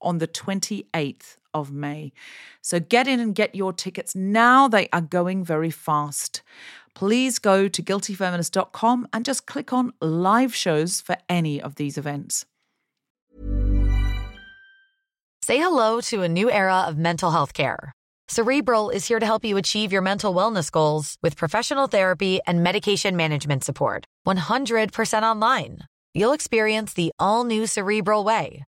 on the 28th of May. So get in and get your tickets now. They are going very fast. Please go to guiltyfeminist.com and just click on live shows for any of these events. Say hello to a new era of mental health care. Cerebral is here to help you achieve your mental wellness goals with professional therapy and medication management support. 100% online. You'll experience the all new Cerebral Way,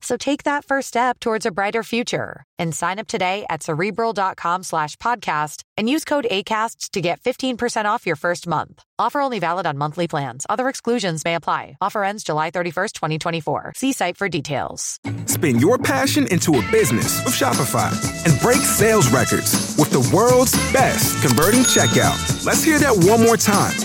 So take that first step towards a brighter future and sign up today at cerebral.com slash podcast and use code ACasts to get 15% off your first month. Offer only valid on monthly plans. Other exclusions may apply. Offer ends July 31st, 2024. See site for details. Spin your passion into a business with Shopify and break sales records with the world's best converting checkout. Let's hear that one more time.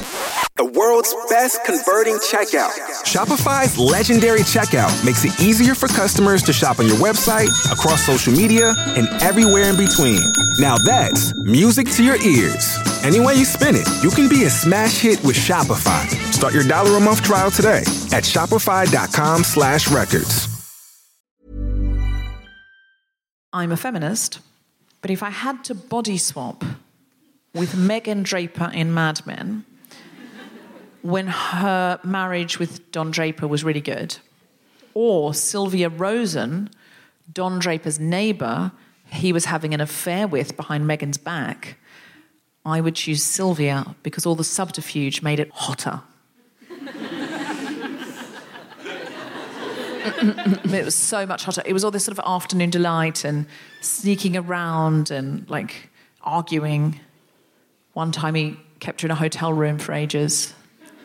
The world's best converting checkout. Shopify's legendary checkout makes it easier for customers to shop on your website, across social media, and everywhere in between. Now that's music to your ears. Any way you spin it, you can be a smash hit with Shopify. Start your dollar a month trial today at shopify.com slash records. I'm a feminist, but if I had to body swap with Megan Draper in Mad Men, when her marriage with Don Draper was really good, or Sylvia Rosen, Don Draper's neighbor, he was having an affair with behind Megan's back, I would choose Sylvia because all the subterfuge made it hotter. it was so much hotter. It was all this sort of afternoon delight and sneaking around and like arguing. One time he kept her in a hotel room for ages.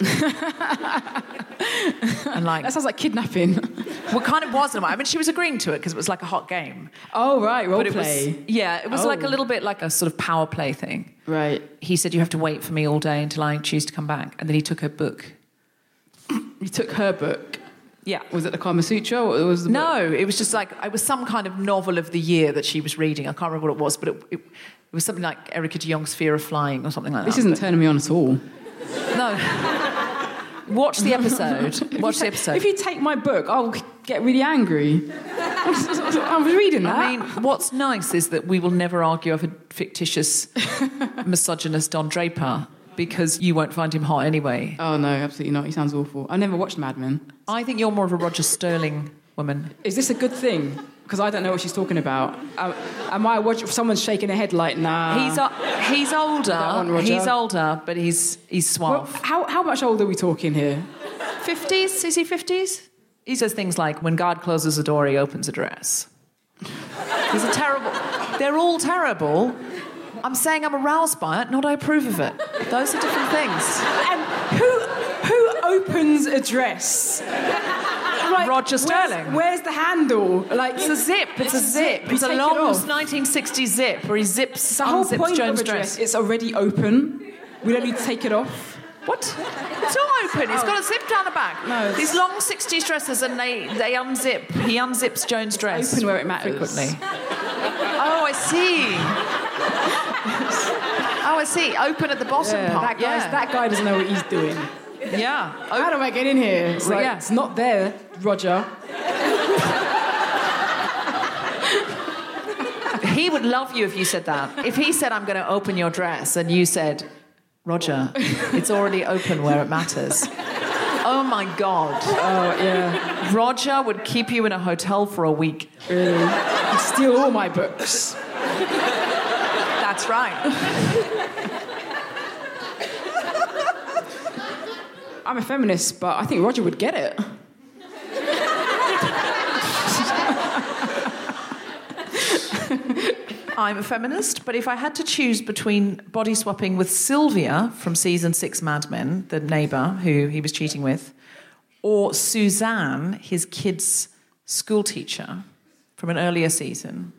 and like That sounds like kidnapping. what kind of was it? I mean, she was agreeing to it because it was like a hot game. oh, right, role But it was, play. yeah, it was like a Oh. little bit like a sort of power play thing. Right. He said, "You have to wait for me all day until I choose to come back," and then he took her book. he took her book. Yeah. Was it the Kama Sutra or was the book? No, it was just like it was some kind of novel of the year that she was reading. I can't remember what it was, but it, it, it was something like Erica de Jong's Fear of Flying or something like that. This isn't turning me on at all. No. Watch the episode. Watch the episode. If you take my book, I'll get really angry. I was reading that. I mean, what's nice is that we will never argue over fictitious misogynist Don Draper because you won't find him hot anyway. oh no, absolutely not. He sounds awful. I never watched Mad Men. I think you're more of a Roger Sterling woman. Is this a good thing? Because I don't know what she's talking about. Uh, am I watching? Someone's shaking their head like, nah. He's uh, he's one, older. Roger. He's older, but he's he's Well, how, how much older are we talking here? Fifties? Is he fifties? He says things like, "When God closes a door, He opens a dress." He's a terrible. They're all terrible. I'm saying I'm aroused by it, not I approve of it. Those are different things. And who who opens a dress? Like, Roger Sterling. Where's, the handle? Like It's a zip. It's a zip. It's a it long off. 1960s zip where he zips, The whole point Joan's of a dress, dress. it's already open. We don't need to take it off. What? It's all open. It's got a zip down the back. No, These long 60s dresses and they, they unzip. He unzips Joan's dress. open where it matters. Frequently. Oh, I see. Oh, I see. Open at the bottom Yeah, part. that, yeah. that guy doesn't know what he's doing. Yeah. How do I get in here? It's like, Yeah. it's not there, Roger. He would love you if you said that. If he said, I'm going to open your dress, and you said, Roger, it's already open where it matters. Oh my God. Oh, yeah, Roger would keep you in a hotel for a week. really. He'd steal all my books. That's That's right. I'm a feminist, but I think Roger would get it. I'm a feminist, but if I had to choose between body swapping with Sylvia from season six Mad Men, the neighbour who he was cheating with, or Suzanne, his kid's school teacher from an earlier season,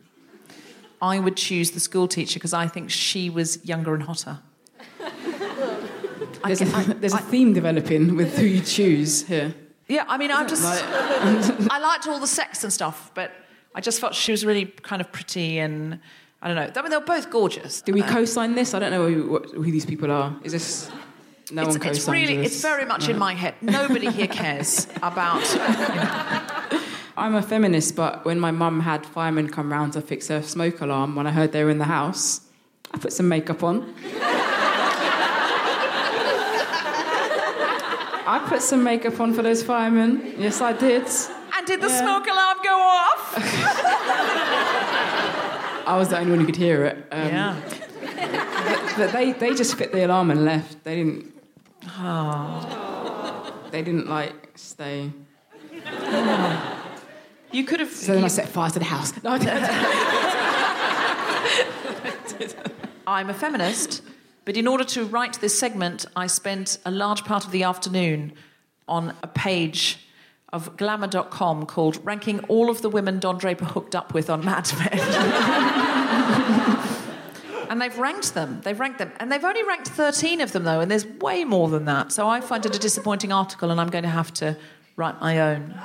I would choose the school teacher because I think she was younger and hotter. There's, a, I- there's a I- theme developing with who you choose here. Yeah, I mean, I'm just. Like- I liked all the sex and stuff, but I just felt she was really kind of pretty and I don't know. I mean, they were both gorgeous. Do we Uh, co-sign this? I don't know who, what, who these people are. Is this no it's, one co-signs it's really, this? it's very much in my head. Nobody here cares about. I'm a feminist, but when my mum had firemen come round to fix her smoke alarm, when I heard they were in the house, I put some makeup on. I put some makeup on for those firemen. Yes, I did. And did the Yeah. smoke alarm go off? I was the only one who could hear it. Um, yeah. But they, they just fit the alarm and left. They didn't. Oh. They didn't like stay. You could have. So then I set fire to the house. No, I didn't. I'm a feminist, but in order to write this segment, I spent a large part of the afternoon on a page of glamour.com called Ranking All of the Women Don Draper Hooked Up With on Mad Men. and they've ranked them. They've ranked them. And they've only ranked 13 of them, though, and there's way more than that. So I find it a disappointing article, and I'm going to have to write my own.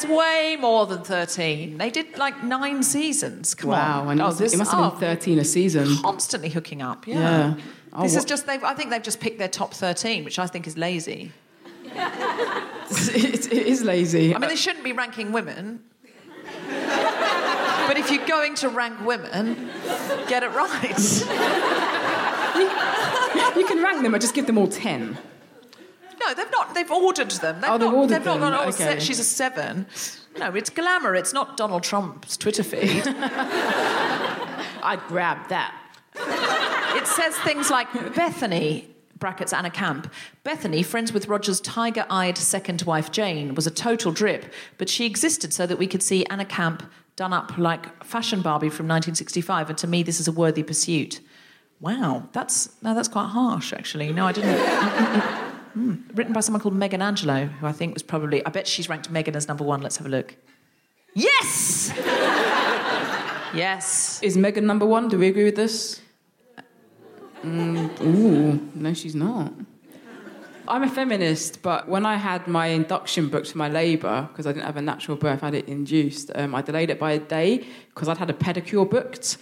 There's way more than 13. They did like nine seasons. Come wow, on. and it, Oh, it must have been 13 a season. constantly hooking up. Yeah. Yeah. Oh, this is just they've. I think they've just picked their top thirteen, which I think is lazy. it, it is lazy. I mean, they shouldn't be ranking women. but if you're going to rank women, get it right. you can rank them, but just give them all 10. No, they've not. They've ordered them. They've Oh, they've not, ordered they've not them. gone, oh, Okay. she's a seven. No, it's glamour. It's not Donald Trump's Twitter feed. I'd grab that. It says things like Bethany, brackets Anna Camp. Bethany, friends with Roger's tiger eyed second wife Jane, was a total drip, but she existed so that we could see Anna Camp done up like Fashion Barbie from 1965, and to me, this is a worthy pursuit. Wow, that's no, that's quite harsh, actually. No, I didn't. Hmm. Written by someone called Megan Angelo, who I think was probably. I bet she's ranked Megan as number one. Let's have a look. Yes. yes. Is Megan number one? Do we agree with this? Mm, ooh, no, she's not. I'm a feminist, but when I had my induction booked for my labour, because I didn't have a natural birth, I had it induced, um, I delayed it by a day because I'd had a pedicure booked.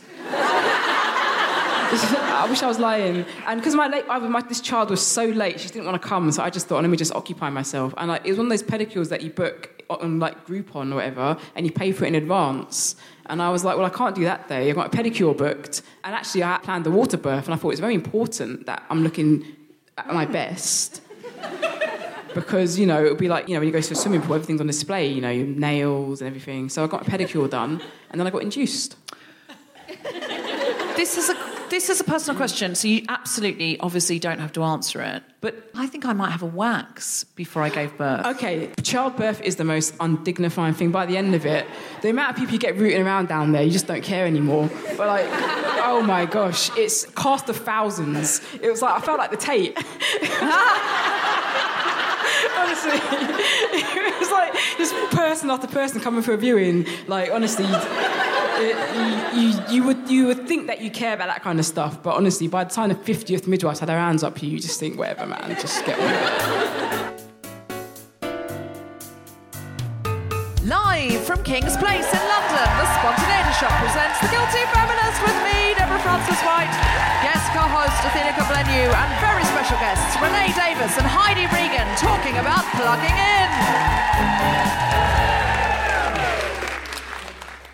I wish I was lying. And because my, late, my this child was so late, she didn't want to come, so I just thought, let me just occupy myself. And like, it was one of those pedicures that you book on like Groupon or whatever, and you pay for it in advance. And I was like, well, I can't do that day. I've got a pedicure booked. And actually, I planned the water birth, and I thought it's very important that I'm looking at my best. Because, you know, it would be like, you know, when you go to a swimming pool, everything's on display, you know, your nails and everything. So I got a pedicure done, and then I got induced. This is a this is a personal question, so you absolutely, obviously, don't have to answer it. But I think I might have a wax before I gave birth. Okay, childbirth is the most undignifying thing. By the end of it, the amount of people you get rooting around down there, you just don't care anymore. But like, oh my gosh, it's cast of thousands. It was like I felt like the Tate. honestly, it was like this person after person coming for a viewing. Like honestly, it, you, you, you would you would think that you care about that kind of stuff, but honestly, by the time the fiftieth midwife had her hands up, here, you just think whatever, man, just get on. Live from King's Place in London, the Spontaneity Shop presents The Guilty Feminist with me, Deborah Frances-White, guest co-host Athena Kugblenu, and very special guests Renee Davis and Heidi Regan talking about plugging in.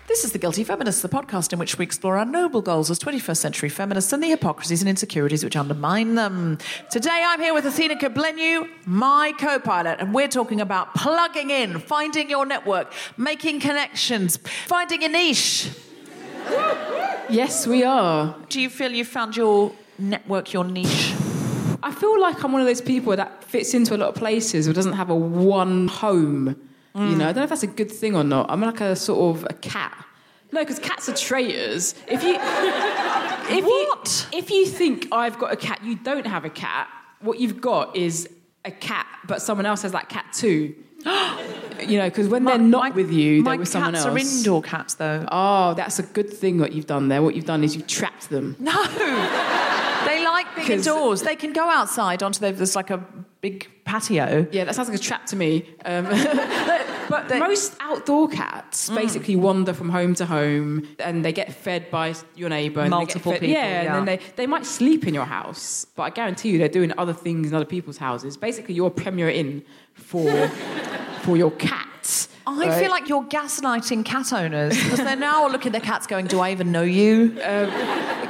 This is The Guilty Feminists, the podcast in which we explore our noble goals as 21st century feminists and the hypocrisies and insecurities which undermine them. Today I'm here with Athena Kugblenu, my co pilot, and we're talking about plugging in, finding your network, making connections, finding a niche. Yes, we are. Do you feel you've found your network, your niche? I feel like I'm one of those people that fits into a lot of places but doesn't have a one home. You mm. know, I don't know if that's a good thing or not. I'm like a sort of a cat. No, because cats are traitors. If you, if What? You, if you think I've got a cat, you don't have a cat. What you've got is a cat, but someone else has that cat too. you know, because when they're not with you, they're with someone else. My cats are indoor cats, though. Oh, that's a good thing what you've done there. What you've done is you've trapped them. No, they like being indoors. They can go outside onto the, there's like a big patio. Yeah, that sounds like a trap to me. Um, but most outdoor cats basically wander from home to home and they get fed by your neighbour. and they get Multiple fed- people, Yeah, yeah. and then they, they might sleep in your house, but I guarantee you they're doing other things in other people's houses. Basically, you're a premier inn for, for your cats. I right? feel like you're gaslighting cat owners because they're now looking at their cats going, Do I even know you?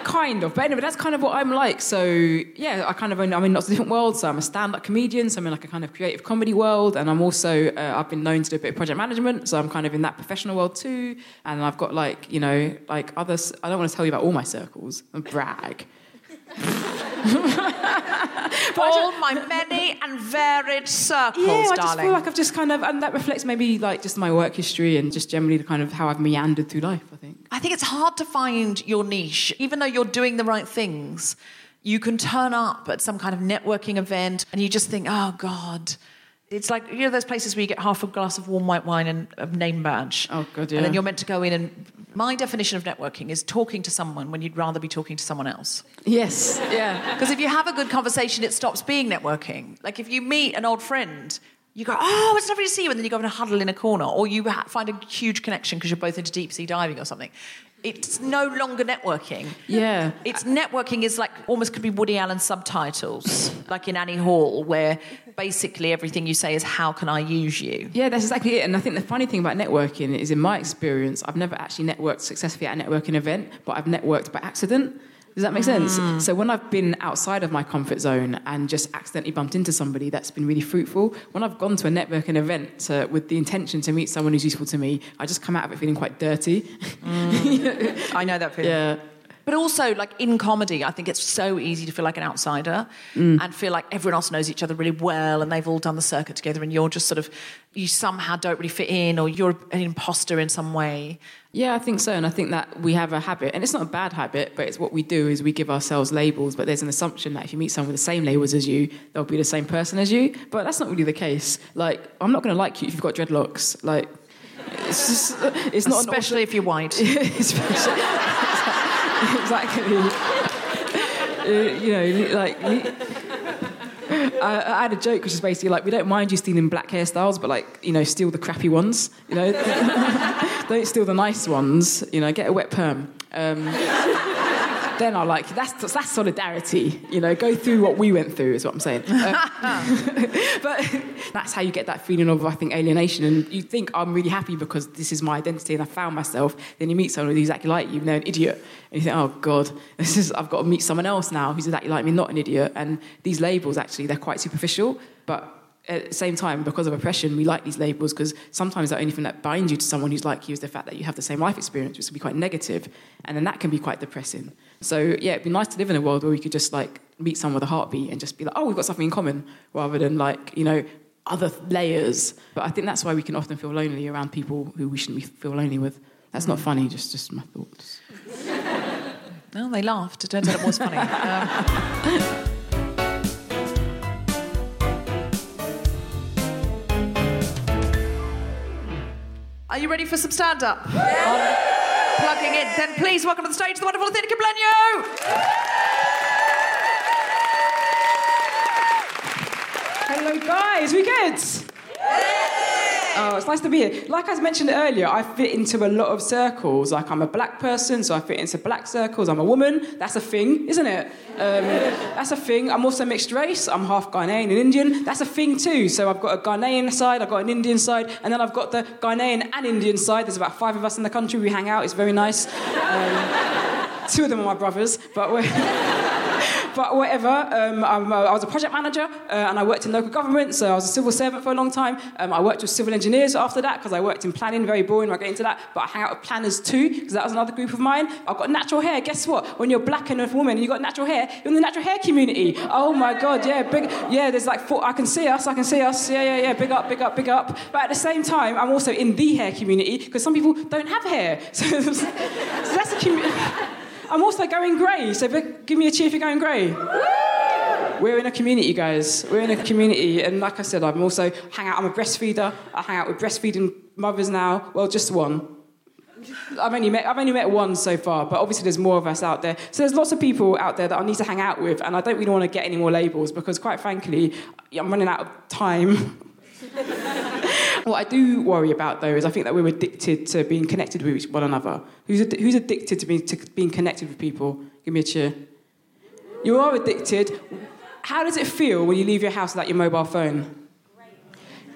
Kind of, but anyway, that's kind of what I'm like. So yeah, I kind of own, I'm in lots of different worlds. So I'm a stand-up comedian, so I'm in like a kind of creative comedy world, and I'm also uh, I've been known to do a bit of project management, so I'm kind of in that professional world too. And I've got like you know like others. I don't want to tell you about all my circles and brag. All my many and varied circles, yeah, I just darling. feel like I've just kind of, and that reflects maybe like just my work history and just generally the kind of how I've meandered through life. I think. I think it's hard to find your niche. Even though you're doing the right things, you can turn up at some kind of networking event and you just think, oh, God. It's like, you know, those places where you get half a glass of warm white wine and a name badge. Oh, God, And then you're meant to go in and. My definition of networking is talking to someone when you'd rather be talking to someone else. Yes. Yeah. Because if you have a good conversation, it stops being networking. Like if you meet an old friend, you go, oh, it's lovely to see you, and then you go and huddle in a corner, or you ha- find a huge connection because you're both into deep sea diving or something. It's no longer networking. Yeah. It's networking is like almost could be Woody Allen subtitles, like in Annie Hall, where basically everything you say is how can I use you? Yeah, that's exactly it. And I think the funny thing about networking is, in my experience, I've never actually networked successfully at a networking event, but I've networked by accident. Does that make sense? So when I've been outside of my comfort zone and just accidentally bumped into somebody that's been really fruitful, when I've gone to a networking event uh, with the intention to meet someone who's useful to me, I just come out of it feeling quite dirty. I know that feeling. yeah. But also, like in comedy, I think it's so easy to feel like an outsider and feel like everyone else knows each other really well and they've all done the circuit together and you're just sort of, you somehow don't really fit in or you're an imposter in some way. Yeah, I think so. And I think that we have a habit, and it's not a bad habit, but it's what we do is we give ourselves labels, but there's an assumption that if you meet someone with the same labels as you, they'll be the same person as you. But that's not really the case. Like, I'm not going to like you if you've got dreadlocks. Like, it's just, it's not Especially if you're white. Especially, exactly. Uh, you know, like. I, I had a joke which is basically like we don't mind you stealing black hairstyles, but like you know, steal the crappy ones. You know, don't steal the nice ones. You know, get a wet perm. Um, then I like that's that's solidarity. You know, go through what we went through is what I'm saying. Um, but that's how you get that feeling of I think alienation, and you think I'm really happy because this is my identity and I found myself. Then you meet someone who's exactly like you, and they're an idiot, and you think, oh god, this is I've got to meet someone else now who's exactly like me, not an idiot. And these labels actually they're quite superficial, but at the same time, because of oppression, we like these labels because sometimes the only thing that binds you to someone who's like you is the fact that you have the same life experience, which can be quite negative, and then that can be quite depressing. So yeah, it'd be nice to live in a world where we could just like meet someone with a heartbeat and just be like, oh, we've got something in common, rather than like you know other layers. But I think that's why we can often feel lonely around people who we shouldn't feel lonely with. That's not funny, just just my thoughts. No, they laughed. It turns out it was funny. Um, Are you ready for some stand up? Plugging in. Then please welcome to the stage the wonderful Athena Kugblenu. Hello, guys. We good? Oh, it's nice to be here. Like I mentioned earlier, I fit into a lot of circles. Like I'm a black person, so I fit into black circles. I'm a woman. That's a thing, isn't it? Um, that's a thing. I'm also mixed race. I'm half Ghanaian and Indian. That's a thing too. So I've got a Ghanaian side, I've got an Indian side, and then I've got the Ghanaian and Indian side. There's about five of us in the country. We hang out. It's very nice. Um, two of them are my brothers, but we're. but whatever. Um, I was a project manager uh, and I worked in local government, so I was a civil servant for a long time. Um, I worked with civil engineers after that because I worked in planning, very boring, I'll get into that. But I hang out with planners too because that was another group of mine. I've got natural hair. Guess what? When you're black and a woman and you've got natural hair, you're in the natural hair community. Oh my God, yeah, big, yeah, there's like, four, I can see us, I can see us, yeah, yeah, yeah, big up, big up, big up. But at the same time, I'm also in the hair community because some people don't have hair. So, so that's a community. I'm also going grey, so give me a cheer if you're going grey. We're in a community, guys. We're in a community, and like I said, I'm also hang out. I'm a breastfeeder. I hang out with breastfeeding mothers now. Well, just one. I've only met I've only met one so far, but obviously there's more of us out there. So there's lots of people out there that I need to hang out with, and I don't really want to get any more labels because, quite frankly, I'm running out of time. what I do worry about, though, is I think that we're addicted to being connected with one another. Who's, ad- who's addicted to being, to being connected with people? Give me a cheer. You are addicted. How does it feel when you leave your house without your mobile phone?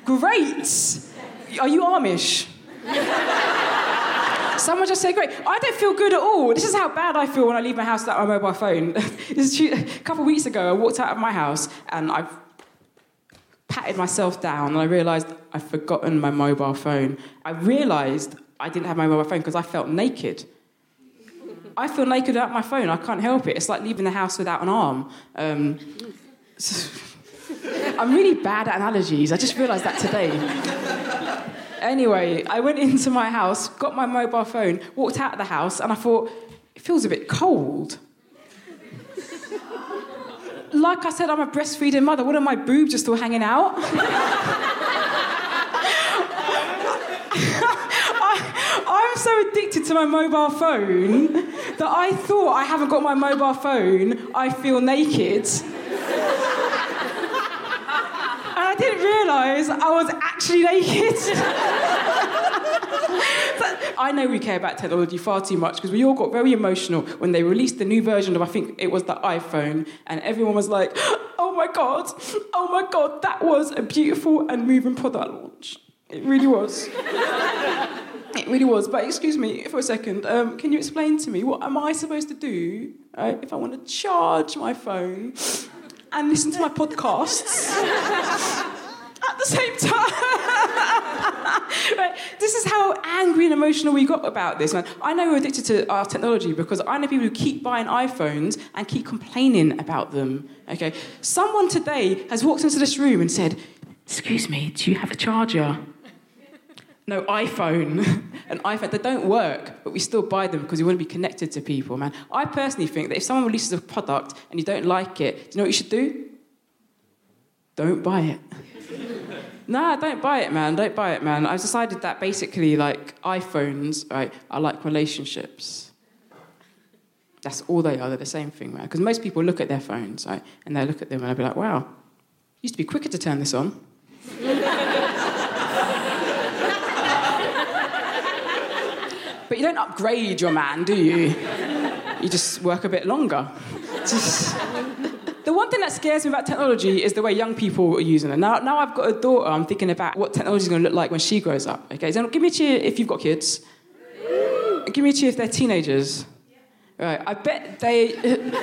Great. Great. Are you Amish? Someone just said, great. I don't feel good at all. This is how bad I feel when I leave my house without my mobile phone. a couple of weeks ago, I walked out of my house and I've patted myself down and I realised I'd forgotten my mobile phone. I realised I didn't have my mobile phone because I felt naked. I feel naked without my phone. I can't help it. It's like leaving the house without an arm. Um, I'm really bad at analogies. I just realised that today. Anyway, I went into my house, got my mobile phone, walked out of the house, and I thought, it feels a bit cold. like I said, I'm a breastfeeding mother. What are my boobs just still hanging out? I, am so addicted to my mobile phone that I thought I haven't got my mobile phone, I feel naked. And I didn't realise I was actually naked. I know we care about technology far too much because we all got very emotional when they released the new version of, I think it was the iPhone, and everyone was like, oh my God, oh my God, that was a beautiful and moving product launch. It really was. It really was. But excuse me for a second. Um, can you explain to me what am I supposed to do uh, if I want to charge my phone and listen to my podcasts at the same time. right? This is how angry and emotional we got about this, man. I know we're addicted to our technology because I know people who keep buying iPhones and keep complaining about them. Okay, someone today has walked into this room and said, "Excuse me, do you have a charger?" No, iPhone. An iPhone. They don't work, but we still buy them because we want to be connected to people, man. I personally think that if someone releases a product and you don't like it, do you know what you should do? Don't buy it. nah, don't buy it, man. Don't buy it, man. I've decided that basically, like, iPhones, right, are like relationships. That's all they are. They're the same thing, man. Because most people look at their phones, right, and they look at them and they'll be like, wow, used to be quicker to turn this on. But you don't upgrade your man, do you? You just work a bit longer. Just... The one thing that scares me about technology is the way young people are using it. Now, now I've got a daughter, I'm thinking about what technology is going to look like when she grows up. Okay, so give me a cheer if you've got kids. Give me a cheer if they're teenagers. Right, I bet they.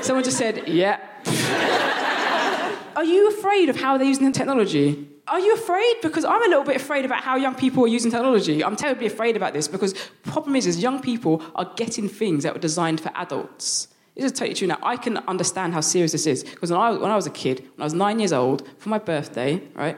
Someone just said, yeah. are you afraid of how they're using the technology? Are you afraid? Because I'm a little bit afraid about how young people are using technology. I'm terribly afraid about this because problem is, is young people are getting things that were designed for adults. This is totally true. Now, I can understand how serious this is because when I, when I was a kid, when I was nine years old, for my birthday, right,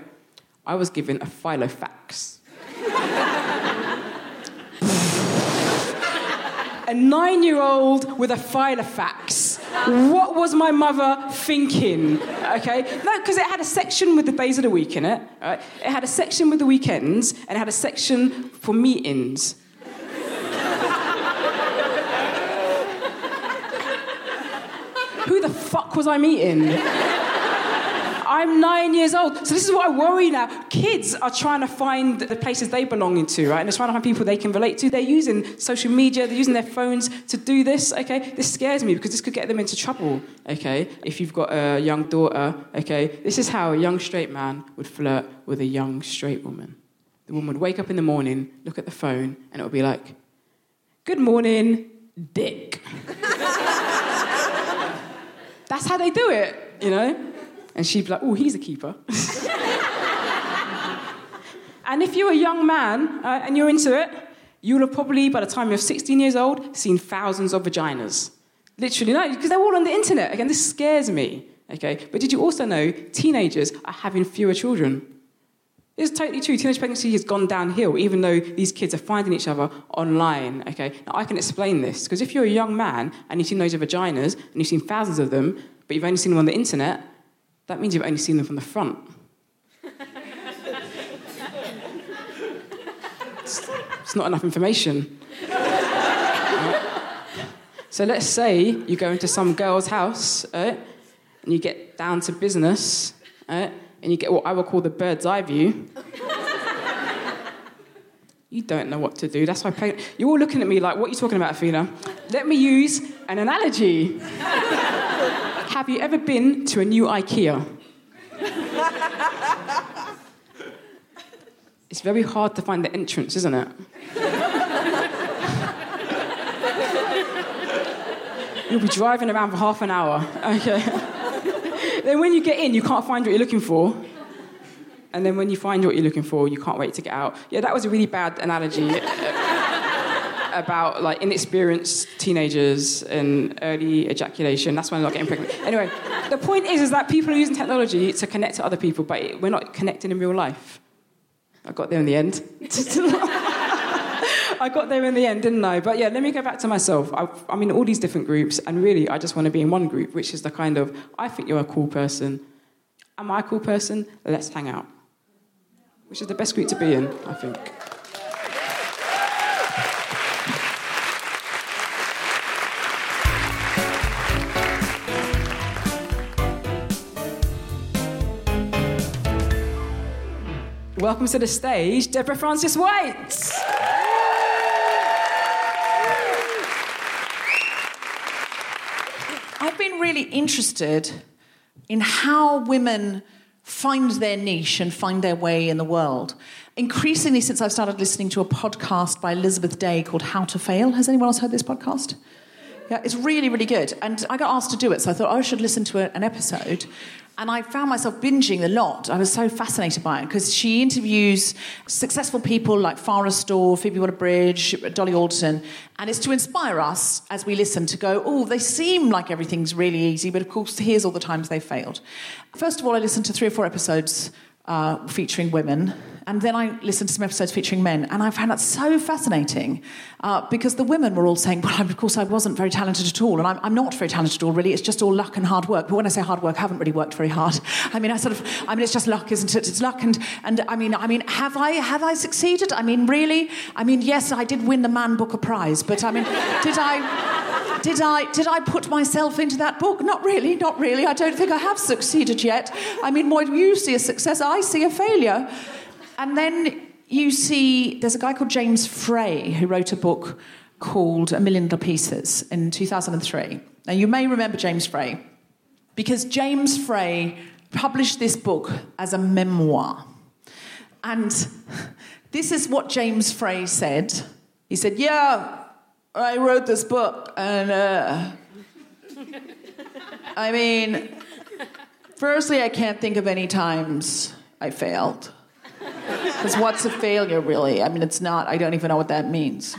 I was given a filofax. a nine year old with a filofax. What was my mother thinking? Okay? No, because it had a section with the days of the week in it. Right? It had a section with the weekends, and it had a section for meetings. Who the fuck was I meeting? I'm nine years old. So this is what I worry now. Kids are trying to find the places they belong into, right? And they're trying to find people they can relate to. They're using social media, they're using their phones to do this, okay? This scares me because this could get them into trouble, okay? If you've got a young daughter, okay? This is how a young straight man would flirt with a young straight woman. The woman would wake up in the morning, look at the phone, and it would be like, Good morning, dick. That's how they do it, you know? And she'd be like, oh, he's a keeper. and if you're a young man uh, and you're into it, you'll have probably, by the time you're 16 years old, seen thousands of vaginas. Literally, no, because they're all on the internet. Again, this scares me. Okay, but did you also know teenagers are having fewer children? It's totally true. Teenage pregnancy has gone downhill, even though these kids are finding each other online. Okay, now I can explain this because if you're a young man and you've seen those vaginas and you've seen thousands of them, but you've only seen them on the internet, that means you've only seen them from the front. it's, it's not enough information. So let's say you go into some girl's house right, and you get down to business right, and you get what I would call the bird's eye view. you don't know what to do. That's why you're all looking at me like, what are you talking about, Athena? Let me use an analogy. Have you ever been to a new IKEA? it's very hard to find the entrance, isn't it? You'll be driving around for half an hour. Okay. then when you get in, you can't find what you're looking for. And then when you find what you're looking for, you can't wait to get out. Yeah, that was a really bad analogy about like inexperienced teenagers and early ejaculation. That's when I'm not getting pregnant. Anyway, the point is, is that people are using technology to connect to other people, but we're not connecting in real life. I got there in the end. I got there in the end, didn't I? But yeah, let me go back to myself. I, I'm in all these different groups, and really, I just want to be in one group, which is the kind of I think you're a cool person. Am I a cool person? Let's hang out. Which is the best group to be in, I think. Welcome to the stage, Deborah Frances-White. I've been really interested in how women find their niche and find their way in the world. Increasingly, since I've started listening to a podcast by Elizabeth Day called How to Fail. Has anyone else heard this podcast? Yeah, it's really, really good. And I got asked to do it, so I thought oh, I should listen to an episode. And I found myself binging a lot. I was so fascinated by it because she interviews successful people like Farrah Storr, Phoebe Waller-Bridge, Dolly Alderton, and it's to inspire us as we listen to go, oh, they seem like everything's really easy, but of course, here's all the times they failed. First of all, I listened to three or four episodes uh, featuring women. And then I listened to some episodes featuring men, and I found that so fascinating uh, because the women were all saying, Well, of course, I wasn't very talented at all, and I'm, I'm, not very talented at all, really. It's just all luck and hard work. But when I say hard work, I haven't really worked very hard. I mean, I sort of, I mean, it's just luck, isn't it? It's luck, and, and I mean, I mean, have I have I succeeded? I mean, really? I mean, yes, I did win the Man Booker Prize, but I mean, did I? Did I did I put myself into that book? Not really, not really. I don't think I have succeeded yet. I mean, what you see a success, I see a failure. And then you see there's a guy called James Frey who wrote a book called A Million Little Pieces in 2003. Now, you may remember James Frey because James Frey published this book as a memoir. And this is what James Frey said. He said, Yeah, I wrote this book, and uh, I mean, firstly, I can't think of any times I failed. Because what's a failure, really? I mean, it's not, I don't even know what that means.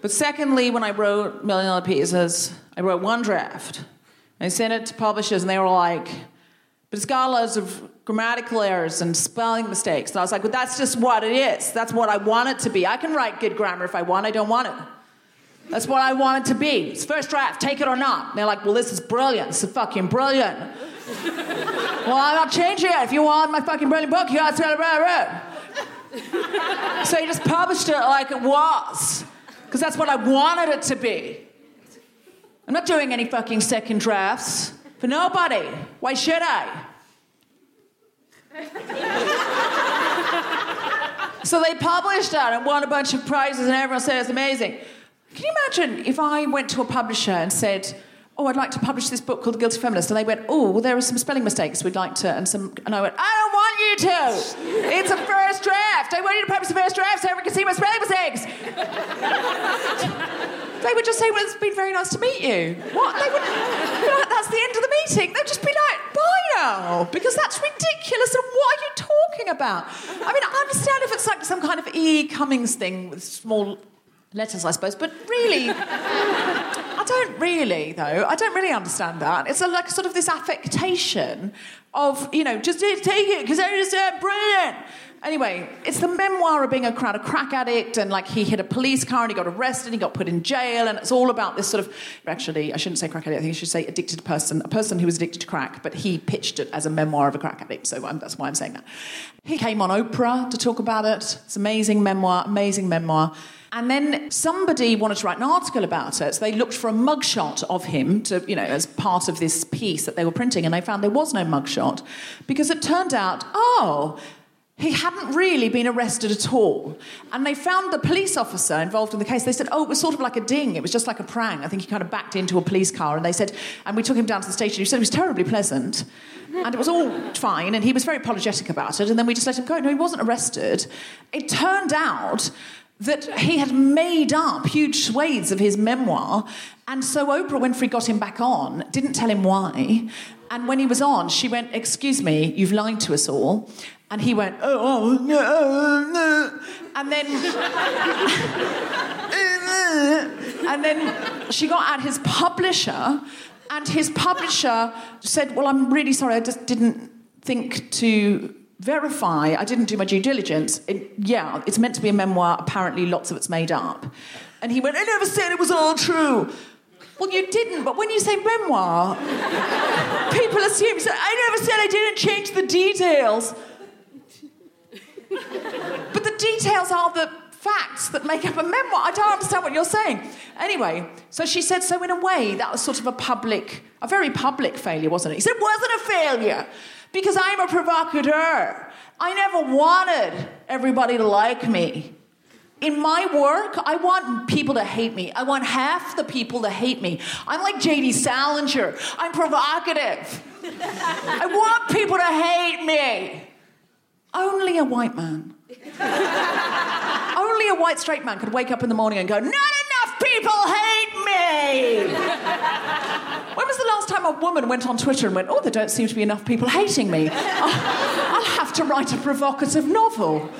But secondly, when I wrote Million Dollar Pieces, I wrote one draft. I sent it to publishers, and they were like, but it's got loads of grammatical errors and spelling mistakes. And I was like, well, that's just what it is. That's what I want it to be. I can write good grammar if I want, I don't want it. That's what I want it to be. It's first draft, take it or not. And they're like, well, this is brilliant. This is fucking brilliant. well, I'm not changing it. If you want my fucking brilliant book, you got to it. so he just published it like it was, because that's what I wanted it to be. I'm not doing any fucking second drafts for nobody. Why should I? so they published that and won a bunch of prizes, and everyone said it's amazing. Can you imagine if I went to a publisher and said, oh, I'd like to publish this book called The Guilty Feminist. And they went, oh, well, there are some spelling mistakes we'd like to, and some, and I went, I don't want you to. It's a first draft. I want you to publish the first draft so everyone can see my spelling mistakes. they would just say, well, it's been very nice to meet you. What? They would, like, that's the end of the meeting, they'd just be like, bye now, because that's ridiculous. And what are you talking about? I mean, I understand if it's like some kind of E. Cummings thing with small letters, I suppose, but really, I don't really, though. I don't really understand that. It's a, like sort of this affectation of, you know, just take it because I just uh, brilliant. Anyway, it's the memoir of being a crowd, a crack addict, and like he hit a police car and he got arrested, and he got put in jail, and it's all about this sort of. Actually, I shouldn't say crack addict. I think I should say addicted person, a person who was addicted to crack, but he pitched it as a memoir of a crack addict. So I'm, that's why I'm saying that. He came on Oprah to talk about it. It's amazing memoir, amazing memoir. And then somebody wanted to write an article about it. So they looked for a mugshot of him to, you know, as part of this piece that they were printing, and they found there was no mugshot because it turned out, oh, he hadn't really been arrested at all. And they found the police officer involved in the case. They said, oh, it was sort of like a ding. It was just like a prank. I think he kind of backed into a police car. And they said, and we took him down to the station. He said it was terribly pleasant. And it was all fine. And he was very apologetic about it. And then we just let him go. No, he wasn't arrested. It turned out that he had made up huge swathes of his memoir. And so Oprah Winfrey got him back on, didn't tell him why. And when he was on, she went, Excuse me, you've lied to us all. And he went, Oh, oh no, no. And then. and then she got at his publisher, and his publisher said, Well, I'm really sorry, I just didn't think to verify. I didn't do my due diligence. It, yeah, it's meant to be a memoir. Apparently, lots of it's made up. And he went, I never said it was all true. Well, you didn't, but when you say memoir, people assume, so I never said I didn't change the details. but the details are the facts that make up a memoir. I don't understand what you're saying. Anyway, so she said, so in a way, that was sort of a public, a very public failure, wasn't it? He said, it wasn't a failure because I'm a provocateur. I never wanted everybody to like me. In my work, I want people to hate me. I want half the people to hate me. I'm like J.D. Salinger. I'm provocative. I want people to hate me. Only a white man. Only a white straight man could wake up in the morning and go, Not enough people hate me. When was the last time a woman went on Twitter and went, Oh, there don't seem to be enough people hating me? I'll, I'll have to write a provocative novel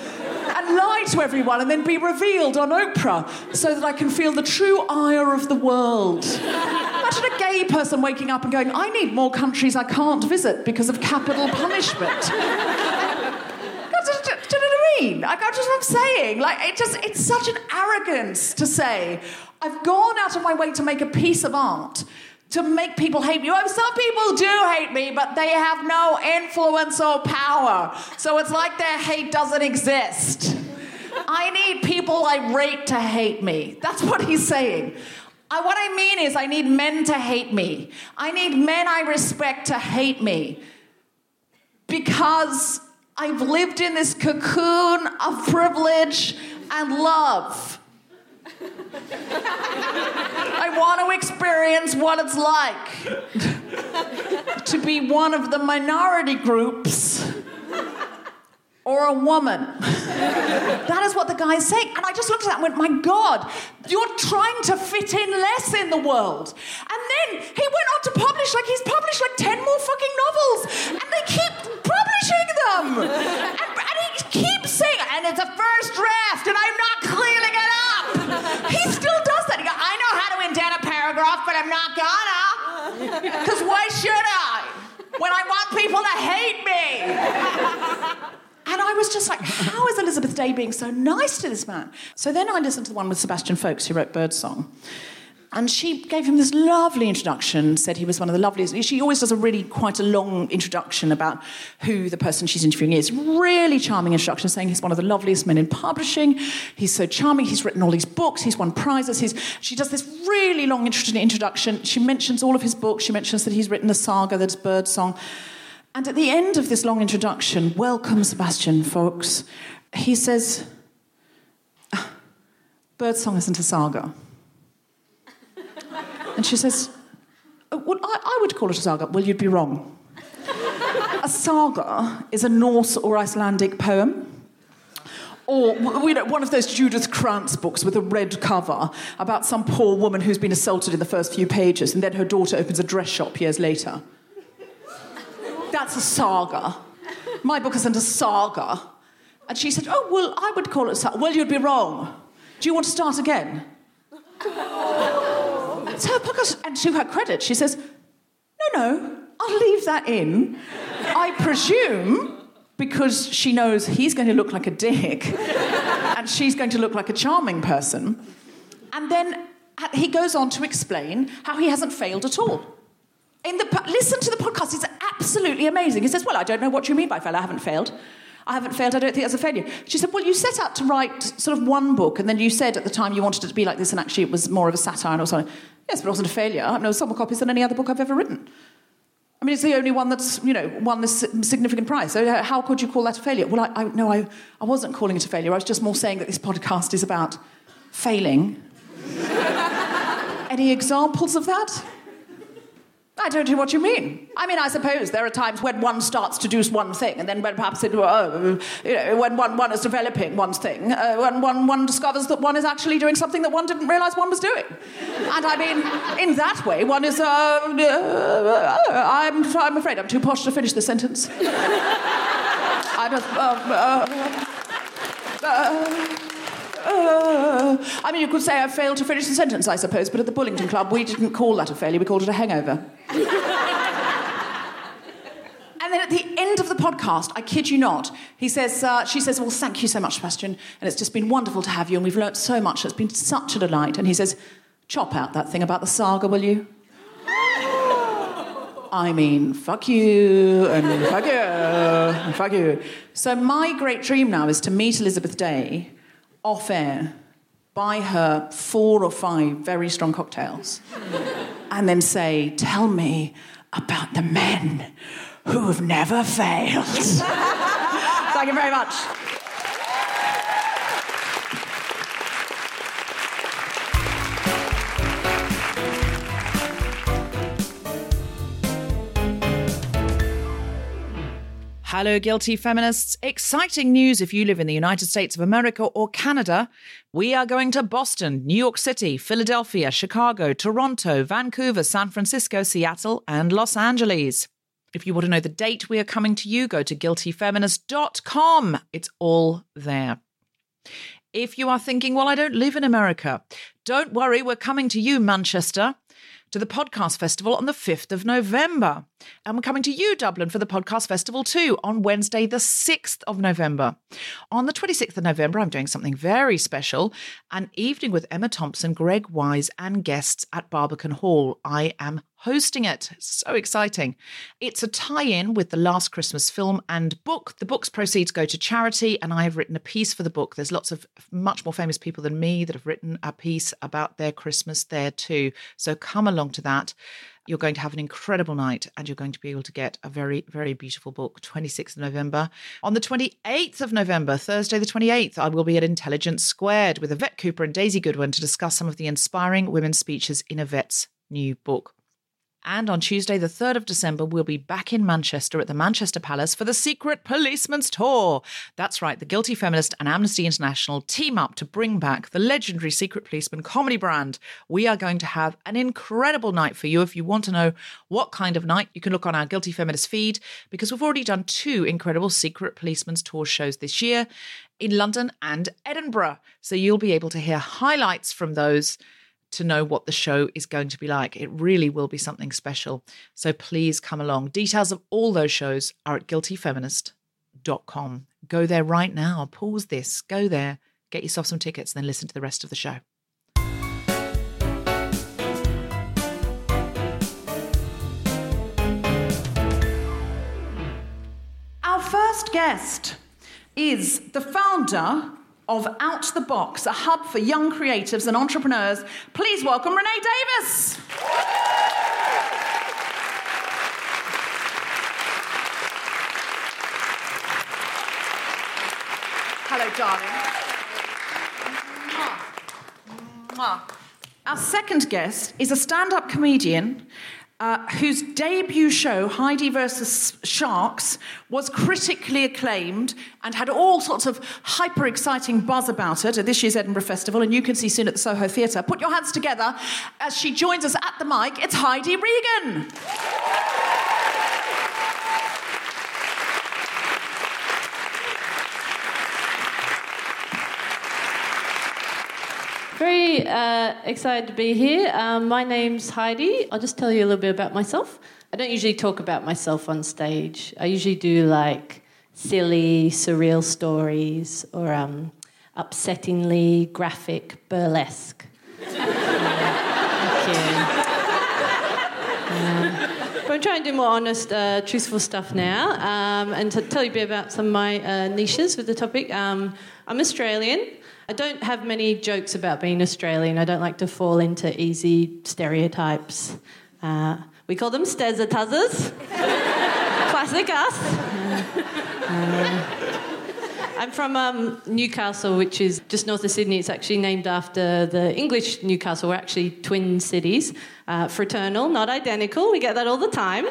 and lie to everyone and then be revealed on Oprah so that I can feel the true ire of the world. Imagine a gay person waking up and going, I need more countries I can't visit because of capital punishment. Do you know what I mean? Like, just what I'm saying. Like, it just, it's such an arrogance to say, I've gone out of my way to make a piece of art to make people hate me. Some people do hate me, but they have no influence or power. So it's like their hate doesn't exist. I need people I rate to hate me. That's what he's saying. I, what I mean is, I need men to hate me. I need men I respect to hate me. Because I've lived in this cocoon of privilege and love. I want to experience what it's like to be one of the minority groups or a woman. that is what the guy is saying. And I just looked at that and went, my God, you're trying to fit in less in the world. And then he went on to publish, like, he's published like 10 more fucking novels. And they keep publishing them. And, and he keeps saying, and it's a first draft, and I'm not up. He still does that. He goes, I know how to indent a paragraph, but I'm not gonna. Because why should I? When I want people to hate me. And I was just like, how is Elizabeth Day being so nice to this man? So then I listened to the one with Sebastian Faulks, who wrote Birdsong. And she gave him this lovely introduction, said he was one of the loveliest. She always does a really quite a long introduction about who the person she's interviewing is. Really charming introduction, saying he's one of the loveliest men in publishing. He's so charming. He's written all these books. He's won prizes. He's, she does this really long, introduction. She mentions all of his books. She mentions that he's written a saga that's Birdsong. And at the end of this long introduction, welcome Sebastian Faulks, he says, "Ah, Birdsong isn't a saga. And she says, "Oh, well, I, I would call it a saga. Well, you'd be wrong. a saga is a Norse or Icelandic poem. Or you know, one of those Judith Krantz books with a red cover about some poor woman who's been assaulted in the first few pages, and then her daughter opens a dress shop years later. that's a saga. My book isn't a saga. And she said, Oh, well, I would call it saga. Well, you'd be wrong. Do you want to start again? So her podcast, and to her credit, she says, No, no, I'll leave that in. I presume because she knows he's going to look like a dick and she's going to look like a charming person. And then uh, he goes on to explain how he hasn't failed at all. In the, listen to the podcast, it's absolutely amazing. He says, Well, I don't know what you mean by fail. I haven't failed. I haven't failed. I don't think that's a failure. She said, Well, you set out to write sort of one book, and then you said at the time you wanted it to be like this, and actually it was more of a satire or something. Yes, but it wasn't a failure. I've no more copies than any other book I've ever written. I mean, it's the only one that's, you know, won this significant prize. So uh, how could you call that a failure? Well, I, I, no, I, I wasn't calling it a failure. I was just more saying that this podcast is about failing. Any examples of that? I don't know what you mean. I mean, I suppose there are times when one starts to do one thing, and then when perhaps it, uh, you know, when one, one is developing one's thing, uh, when one, one discovers that one is actually doing something that one didn't realize one was doing. And I mean, in that way, one is. Uh, uh I'm, I'm afraid I'm too posh to finish the sentence. I just. I mean, you could say I failed to finish the sentence, I suppose, but at the Bullington Club, we didn't call that a failure, we called it a hangover. and then at the end of the podcast, I kid you not, he says, uh, she says, Well, thank you so much, Sebastian, and it's just been wonderful to have you, and we've learnt so much. It's been such a delight. And he says, Chop out that thing about the saga, will you? I mean, fuck you, and fuck you, and fuck you. So, my great dream now is to meet Elizabeth Day off air, buy her four or five very strong cocktails, and then say, Tell me about the men who have never failed. Thank you very much. Hello, guilty feminists. Exciting news if you live in the United States of America or Canada. We are going to Boston, New York City, Philadelphia, Chicago, Toronto, Vancouver, San Francisco, Seattle, and Los Angeles. If you want to know the date we are coming to you, go to guiltyfeminist.com. It's all there. If you are thinking, well, I don't live in America, don't worry, we're coming to you, Manchester to the Podcast Festival on the 5th of November. And we're coming to you, Dublin, for the Podcast Festival too on Wednesday, the 6th of November. On the 26th of November, I'm doing something very special an evening with Emma Thompson, Greg Wise, and guests at Barbican Hall. I am hosting it. So exciting. It's a tie in with the last Christmas film and book. The book's proceeds go to charity, and I have written a piece for the book. There's lots of much more famous people than me that have written a piece about their Christmas there too. So come along to that. You're going to have an incredible night and you're going to be able to get a very, very beautiful book, 26th of November. On the 28th of November, Thursday the 28th, I will be at Intelligence Squared with Yvette Cooper and Daisy Goodwin to discuss some of the inspiring women's speeches in Yvette's new book. And on Tuesday, the 3rd of December, we'll be back in Manchester at the Manchester Palace for the Secret Policeman's Tour. That's right, the Guilty Feminist and Amnesty International team up to bring back the legendary Secret Policeman comedy brand. We are going to have an incredible night for you. If you want to know what kind of night, you can look on our Guilty Feminist feed because we've already done two incredible Secret Policeman's Tour shows this year in London and Edinburgh. So you'll be able to hear highlights from those to know what the show is going to be like. It really will be something special. So please come along. Details of all those shows are at guiltyfeminist.com. Go there right now. Pause this. Go there. Get yourself some tickets and then listen to the rest of the show. Our first guest is the founder of Out the Box, a hub for young creatives and entrepreneurs. Please welcome Renee Davis. Hello, darling. Our second guest is a stand up comedian uh, whose debut show, Heidi versus Sharks, was critically acclaimed and had all sorts of hyper exciting buzz about it at this year's Edinburgh Festival, and you can see soon at the Soho Theatre. Put your hands together as she joins us at the mic. It's Heidi Regan. Really uh, excited to be here. Um, my name's Heidi. I'll just tell you a little bit about myself. I don't usually talk about myself on stage. I usually do like silly, surreal stories or um, upsettingly graphic burlesque. Thank but I'm trying to do more honest, uh, truthful stuff now. Um, and to tell you a bit about some of my uh, niches with the topic, um, I'm Australian. I don't have many jokes about being Australian. I don't like to fall into easy stereotypes. Uh, we call them stezza Classic us. Uh, I'm from um, Newcastle, which is just north of Sydney. It's actually named after the English Newcastle. We're actually twin cities, uh, fraternal, not identical. We get that all the time.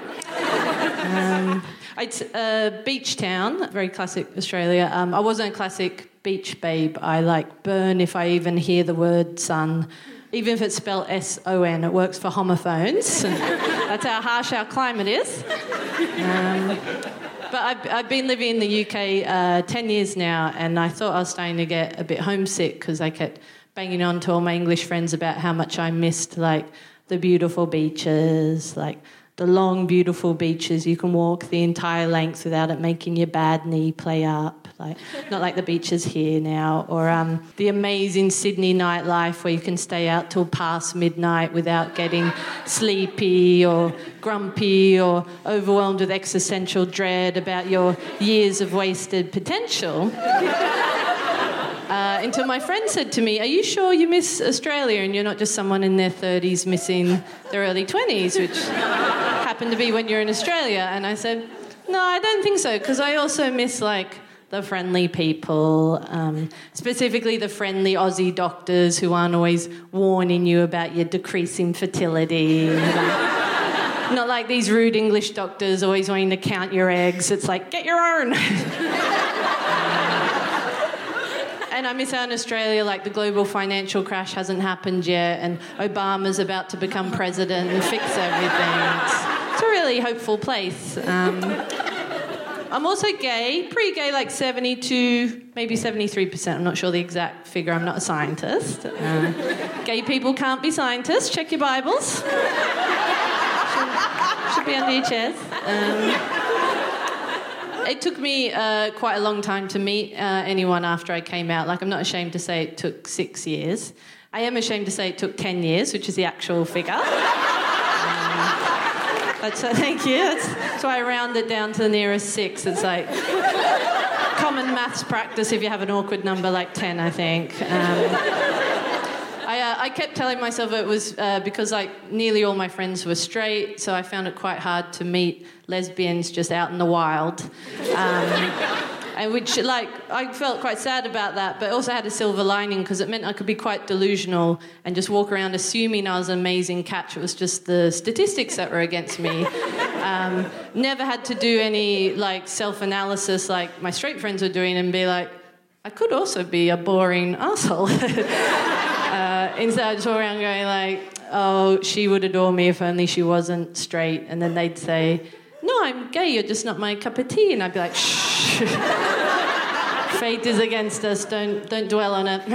Um, it's a beach town, very classic Australia. Um, I wasn't a classic beach babe. I like burn if I even hear the word sun. Even if it's spelled S O N, it works for homophones. That's how harsh our climate is. Um, but I've, I've, been living in the UK uh, 10 years now, and I thought I was starting to get a bit homesick because I kept banging on to all my English friends about how much I missed, like, the beautiful beaches, like, the long, beautiful beaches. You can walk the entire length without it making your bad knee play up like not like the beaches here now, or um, the amazing Sydney nightlife where you can stay out till past midnight without getting sleepy or grumpy or overwhelmed with existential dread about your years of wasted potential. Uh, until my friend said to me, Are you sure you miss Australia and you're not just someone in their 30s missing their early 20s, which happened to be when you're in Australia? And I said, No, I don't think so, because I also miss like the friendly people, um, specifically the friendly Aussie doctors who aren't always warning you about your decreasing fertility. not like these rude English doctors always wanting to count your eggs. It's like, get your own. and I miss out in Australia, like the global financial crash hasn't happened yet, and Obama's about to become president and fix everything. It's, it's a really hopeful place. Um, I'm also gay, pretty gay, like 72, maybe 73%. I'm not sure the exact figure, I'm not a scientist. Uh, gay people can't be scientists. Check your Bibles. should, should, be under your chairs. Um, it took me uh, quite a long time to meet uh, anyone after I came out. Like, I'm not ashamed to say it took six years. I am ashamed to say it took 10 years, which is the actual figure. That's, uh, thank you. That's, that's why I round it down to the nearest six. It's like common maths practice if you have an awkward number like 10, I think. Um, I, uh, I, kept telling myself it was uh, because like nearly all my friends were straight, so I found it quite hard to meet lesbians just out in the wild. Um, and which like I felt quite sad about that, but also had a silver lining because it meant I could be quite delusional and just walk around assuming I was an amazing catch. It was just the statistics that were against me. Um, never had to do any like self-analysis like my straight friends were doing and be like, I could also be a boring asshole. uh, instead, I just walk around going like, oh, she would adore me if only she wasn't straight, and then they'd say no, I'm gay, you're just not my cup of tea. And I'd be like, shh. Fate is against us, don't, don't dwell on it.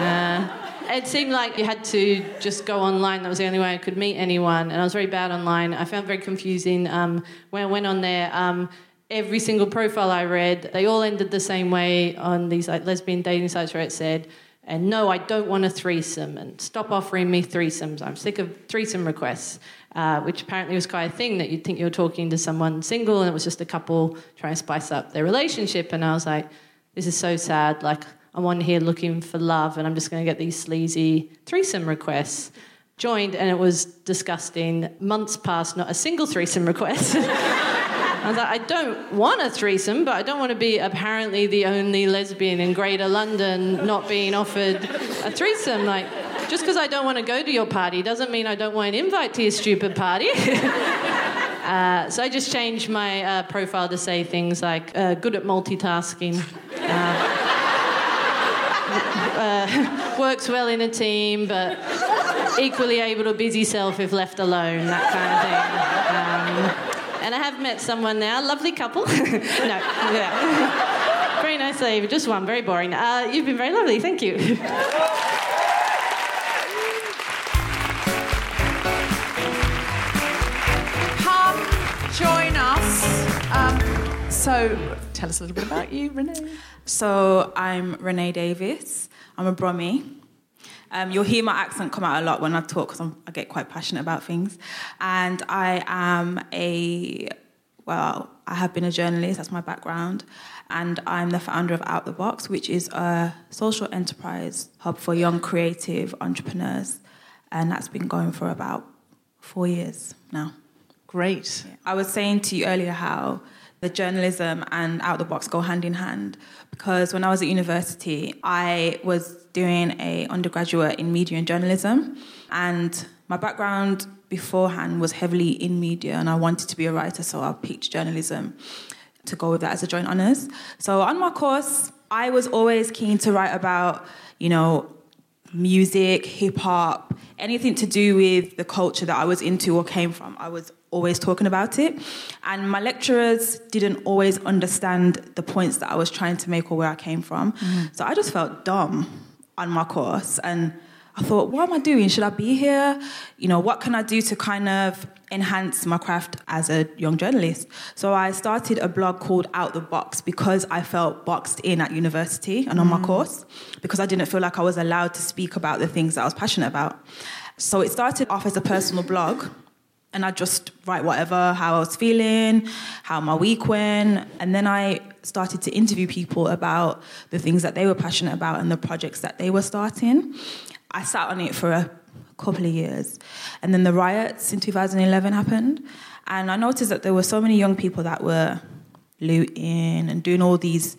uh, it seemed like you had to just go online. That was the only way I could meet anyone. And I was very bad online. I found very confusing. Um, when I went on there, um, every single profile I read, they all ended the same way on these like lesbian dating sites where it said, and no, I don't want a threesome, and stop offering me threesomes. I'm sick of threesome requests uh, which apparently was quite a thing that you'd think you were talking to someone single and it was just a couple trying to spice up their relationship. And I was like, this is so sad. Like, I'm on here looking for love and I'm just going to get these sleazy threesome requests. Joined and it was disgusting. Months passed, not a single threesome request. I was like, I don't want a threesome, but I don't want to be apparently the only lesbian in Greater London not being offered a threesome. Like, just because I don't want to go to your party doesn't mean I don't want an invite to your stupid party. uh, so I just changed my uh, profile to say things like uh, good at multitasking. Uh, uh, works well in a team, but equally able to busy self if left alone, that kind of thing. Um, and I have met someone now, lovely couple. no, yeah. very nice lady, just one, very boring. Uh, you've been very lovely, thank you. So tell us a little bit about you, Renee. So I'm Renee Davis. I'm a Brummy. Um, you'll hear my accent come out a lot when I talk because I get quite passionate about things. And I am a, well, I have been a journalist, that's my background. And I'm the founder of Out the Box, which is a social enterprise hub for young creative entrepreneurs. And that's been going for about four years now. Great. I was saying to you earlier how the journalism and out the box go hand in hand because when I was at university, I was doing a undergraduate in media and journalism, and my background beforehand was heavily in media, and I wanted to be a writer, so I picked journalism to go with that as a joint honors. So on my course, I was always keen to write about, you know, music, hip hop, anything to do with the culture that I was into or came from. I was always talking about it. And my lecturers didn't always understand the points that I was trying to make or where I came from. Mm-hmm. So I just felt dumb on my course. And I thought, what am I doing? Should I be here? You know, what can I do to kind of enhance my craft as a young journalist? So I started a blog called Out the Box because I felt boxed in at university and on mm. my course because I didn't feel like I was allowed to speak about the things that I was passionate about. So it started off as a personal blog and I just write whatever, how I was feeling, how my week went. And then I started to interview people about the things that they were passionate about and the projects that they were starting. I sat on it for a couple of years. And then the riots in 2011 happened. And I noticed that there were so many young people that were looting and doing all these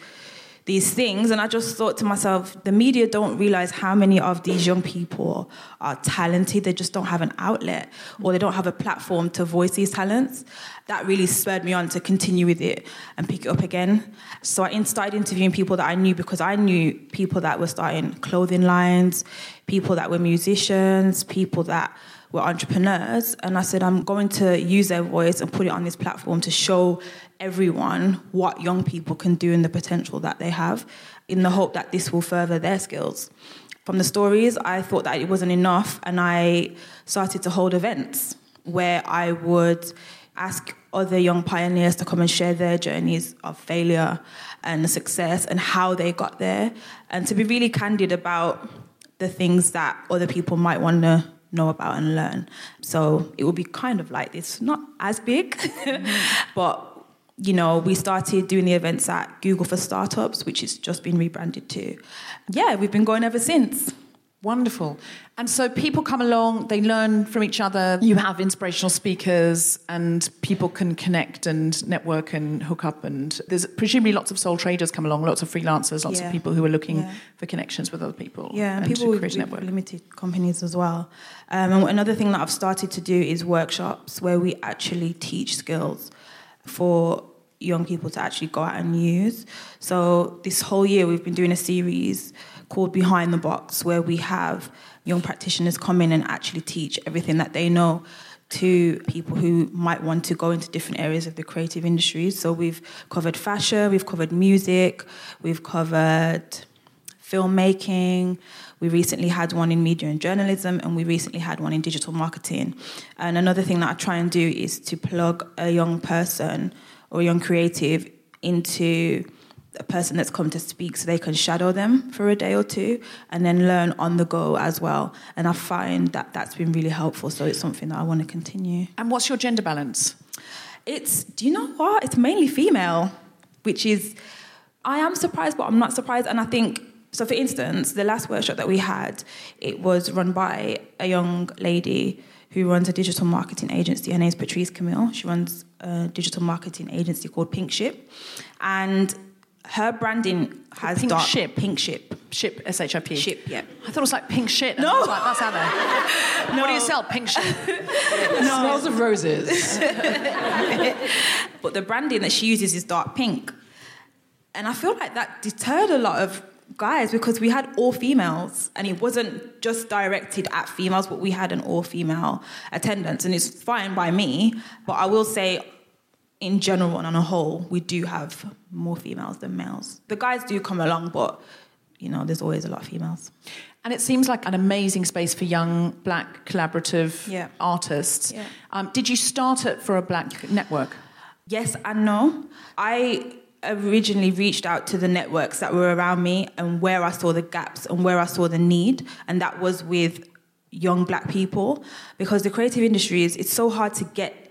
these things and i just thought to myself the media don't realize how many of these young people are talented they just don't have an outlet or they don't have a platform to voice these talents that really spurred me on to continue with it and pick it up again so i started interviewing people that i knew because i knew people that were starting clothing lines people that were musicians people that were entrepreneurs and i said i'm going to use their voice and put it on this platform to show everyone what young people can do and the potential that they have in the hope that this will further their skills. From the stories, I thought that it wasn't enough, and I started to hold events where I would ask other young pioneers to come and share their journeys of failure and success and how they got there, and to be really candid about the things that other people might want to know about and learn. So it will be kind of like this, not as big, mm-hmm. but you know, we started doing the events at Google for Startups, which has just been rebranded to. Yeah, we've been going ever since. Wonderful. And so people come along, they learn from each other. You have inspirational speakers, and people can connect and network and hook up. And there's presumably lots of sole traders come along, lots of freelancers, lots yeah. of people who are looking yeah. for connections with other people. Yeah, and, and people with, with limited companies as well. Um, and another thing that I've started to do is workshops where we actually teach skills for young people to actually go out and use. So this whole year we've been doing a series called Behind the Box where we have young practitioners come in and actually teach everything that they know to people who might want to go into different areas of the creative industries. So we've covered fashion, we've covered music, we've covered filmmaking, we recently had one in media and journalism, and we recently had one in digital marketing. And another thing that I try and do is to plug a young person or a young creative into a person that's come to speak so they can shadow them for a day or two and then learn on the go as well. And I find that that's been really helpful. So it's something that I want to continue. And what's your gender balance? It's, do you know what? It's mainly female, which is, I am surprised, but I'm not surprised. And I think so, for instance, the last workshop that we had, it was run by a young lady who runs a digital marketing agency. Her name is Patrice Camille. She runs a digital marketing agency called Pink Ship, and her branding has pink dark, ship. Pink Ship. Ship, S H I P. Ship, yeah. I thought it was like pink shit. No. Like, that's how they. no. What do you sell? Pink shit. no. Smells of roses. but the branding that she uses is dark pink. And I feel like that deterred a lot of guys because we had all females and it wasn't just directed at females but we had an all female attendance and it's fine by me but i will say in general and on a whole we do have more females than males the guys do come along but you know there's always a lot of females and it seems like an amazing space for young black collaborative yeah. artists yeah. Um, did you start it for a black network Yes and no. I originally reached out to the networks that were around me and where I saw the gaps and where I saw the need, and that was with young black people because the creative industry is it's so hard to get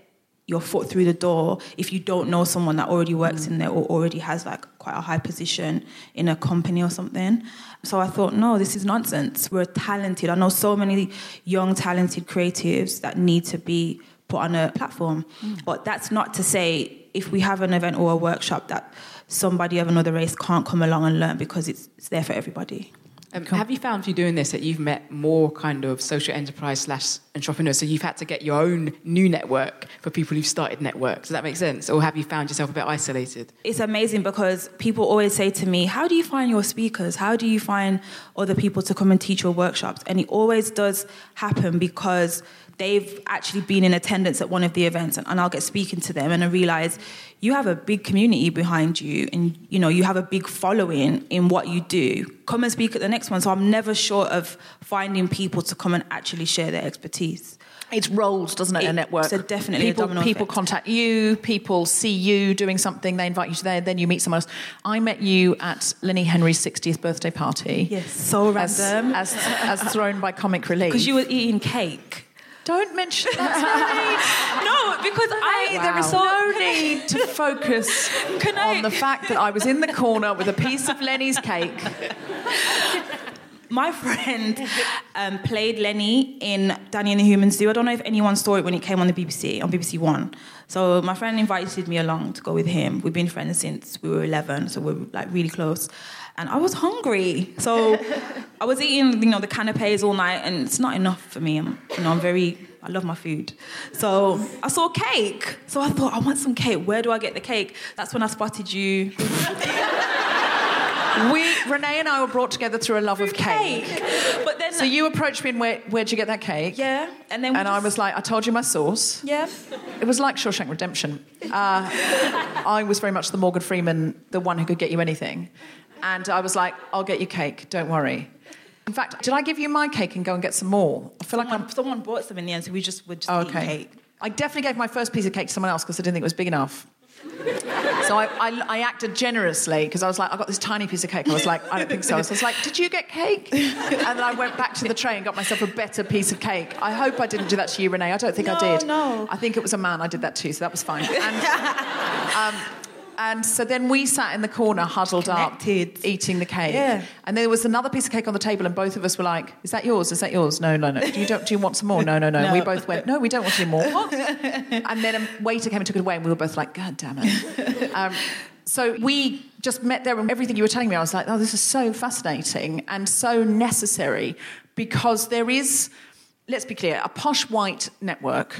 your foot through the door if you don't know someone that already works in there or already has like quite a high position in a company or something. So I thought, no, this is nonsense. We're talented. I know so many young, talented creatives that need to be put on a platform. Mm. But that's not to say if we have an event or a workshop that somebody of another race can't come along and learn because it's, it's there for everybody. Um, have you found through doing this that you've met more kind of social enterprise slash entrepreneurs? So you've had to get your own new network for people who've started networks. Does that make sense? Or have you found yourself a bit isolated? It's amazing because people always say to me, How do you find your speakers? How do you find other people to come and teach your workshops? And it always does happen because they've actually been in attendance at one of the events and, and I'll get speaking to them and I realize you have a big community behind you and you know you have a big following in what you do come and speak at the next one so i'm never short of finding people to come and actually share their expertise It's roles, doesn't it? a network. so definitely a people. people effect. contact you. People see you doing something. They invite you to there. Then you meet someone else. I met you at Lenny Henry's 60th birthday party. yes so As, random as, as thrown by Comic Relief. because you were eating cake don't mention that. no because i Hey, there is no need to focus Can I- on the fact that I was in the corner with a piece of Lenny's cake. My friend um, played Lenny in Danny and the Human Zoo. I don't know if anyone saw it when it came on the BBC, on BBC One. So my friend invited me along to go with him. We've been friends since we were 11, so we're like really close. And I was hungry, so I was eating, you know, the canapes all night, and it's not enough for me. I'm, you know, I'm very, I love my food. So I saw cake, so I thought I want some cake. Where do I get the cake? That's when I spotted you. We, Renee and I were brought together through a love of cake. But then, So you approached me and where, where'd you get that cake? yeah, and then we And I was like, I told you my source. yeah. It was like Shawshank Redemption. Uh, I was very much the Morgan Freeman, the one who could get you anything. And I was like, I'll get you cake, don't worry. In fact, did I give you my cake and go and get some more? I feel like I'm. Someone, someone bought some in the end, so we just would just Oh, okay. cake. I definitely gave my first piece of cake to someone else because I didn't think it was big enough. so I, I, I acted generously because I was like, I got this tiny piece of cake. I was like, I don't think so. So I was like, Did you get cake? And then I went back to the tray and got myself a better piece of cake. I hope I didn't do that to you, Renee. I don't think I did. no. I think it was a man I did that to, so that was fine. And, um, and so then we sat in the corner, huddled Connected. up, eating the cake. Yeah. And there was another piece of cake on the table, and both of us were like, "Is that yours? Is that yours? No, no, no. Do you don't? Do you want some more? No, no, no. No. We both went, "No, we don't want any more." What? and then a waiter came and took it away, and we were both like, "God damn it." Um, so we just met there, and everything you were telling me, I was like, "Oh, this is so fascinating and so necessary," because there is, let's be clear, a posh white network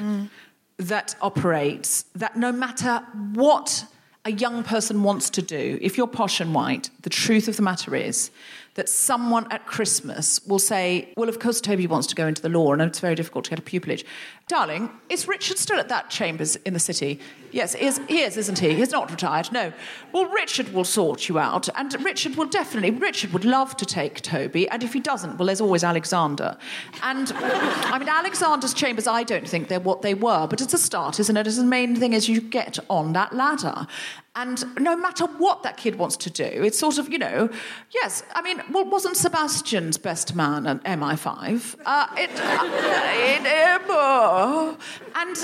that operates that no matter what a young person wants to do, if you're posh and white, the truth of the matter is that someone at Christmas will say, Well, of course, Toby wants to go into the law and it's very difficult to get a pupillage. Darling, is Richard still at that chambers in the city? Yes, he is, he is, isn't he? He's not retired, no. Well, Richard will sort you out, and Richard will definitely, Richard would love to take Toby, and if he doesn't, well, there's always Alexander. And I mean, Alexander's chambers, I don't think they're what they were, but it's a start, isn't it? It's the main thing is you get on that ladder. And no matter what that kid wants to do, it's sort of, you know, yes, I mean, well, wasn't Sebastian's best man at MI5? Uh, it, it, uh, and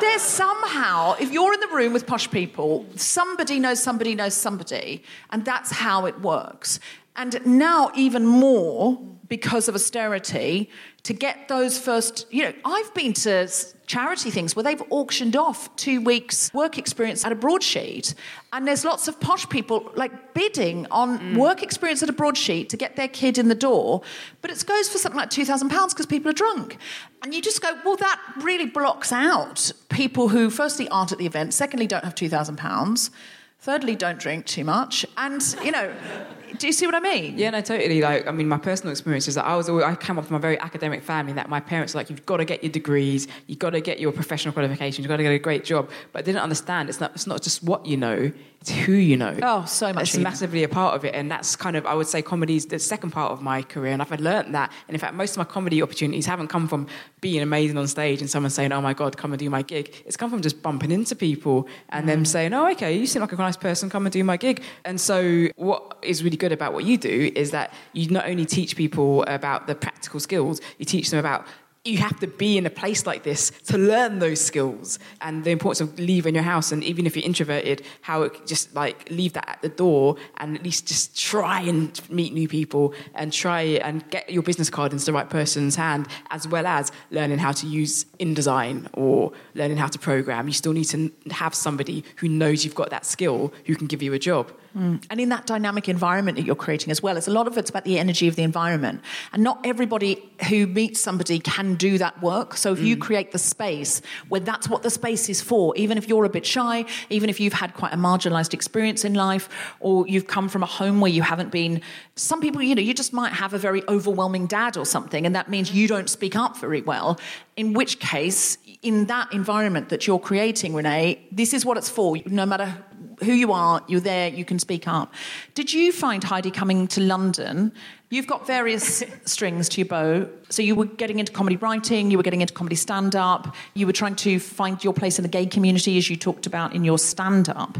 there's somehow, if you're in the room with posh people, somebody knows somebody knows somebody, and that's how it works. And now, even more because of austerity, to get those first, you know, I've been to charity things where they've auctioned off two weeks' work experience at a broadsheet, and there's lots of posh people like bidding on mm. work experience at a broadsheet to get their kid in the door, but it goes for something like two thousand pounds because people are drunk, and you just go, well, that really blocks out people who, firstly, aren't at the event, secondly, don't have two thousand pounds. Thirdly, don't drink too much. And, you know, do you see what I mean? Yeah, no, totally. Like, I mean, my personal experience is that I was always, I came up from a very academic family. That my parents were like, you've got to get your degrees, you've got to get your professional qualifications, you've got to get a great job. But I didn't understand. It's not. It's not just what you know. It's who you know. Oh, so much It's massively a part of it, and that's kind of I would say comedy is the second part of my career, and I've learned that. And in fact, most of my comedy opportunities haven't come from being amazing on stage and someone saying, "Oh my god, come and do my gig." It's come from just bumping into people and them mm. saying, "Oh, okay, you seem like a nice person. Come and do my gig." And so, what is really good about what you do is that you not only teach people about the practical skills, you teach them about you have to be in a place like this to learn those skills and the importance of leaving your house. And even if you're introverted how it just like leave that at the door and at least just try and meet new people and try and get your business card into the right person's hand as well as learning how to use InDesign or learning how to program. You still need to have somebody who knows you've got that skill who can give you a job And in that dynamic environment that you're creating as well, it's a lot of it's about the energy of the environment. And not everybody who meets somebody can do that work. So if you mm. create the space where that's what the space is for, even if you're a bit shy, even if you've had quite a marginalized experience in life, or you've come from a home where you haven't been, some people, you know, you just might have a very overwhelming dad or something, and that means you don't speak up very well. In which case, in that environment that you're creating, Renee, this is what it's for. No matter who you are, you're there, you can speak up. Did you find, Heidi, coming to London, you've got various strings to your bow. So you were getting into comedy writing, you were getting into comedy stand up, you were trying to find your place in the gay community, as you talked about in your stand up.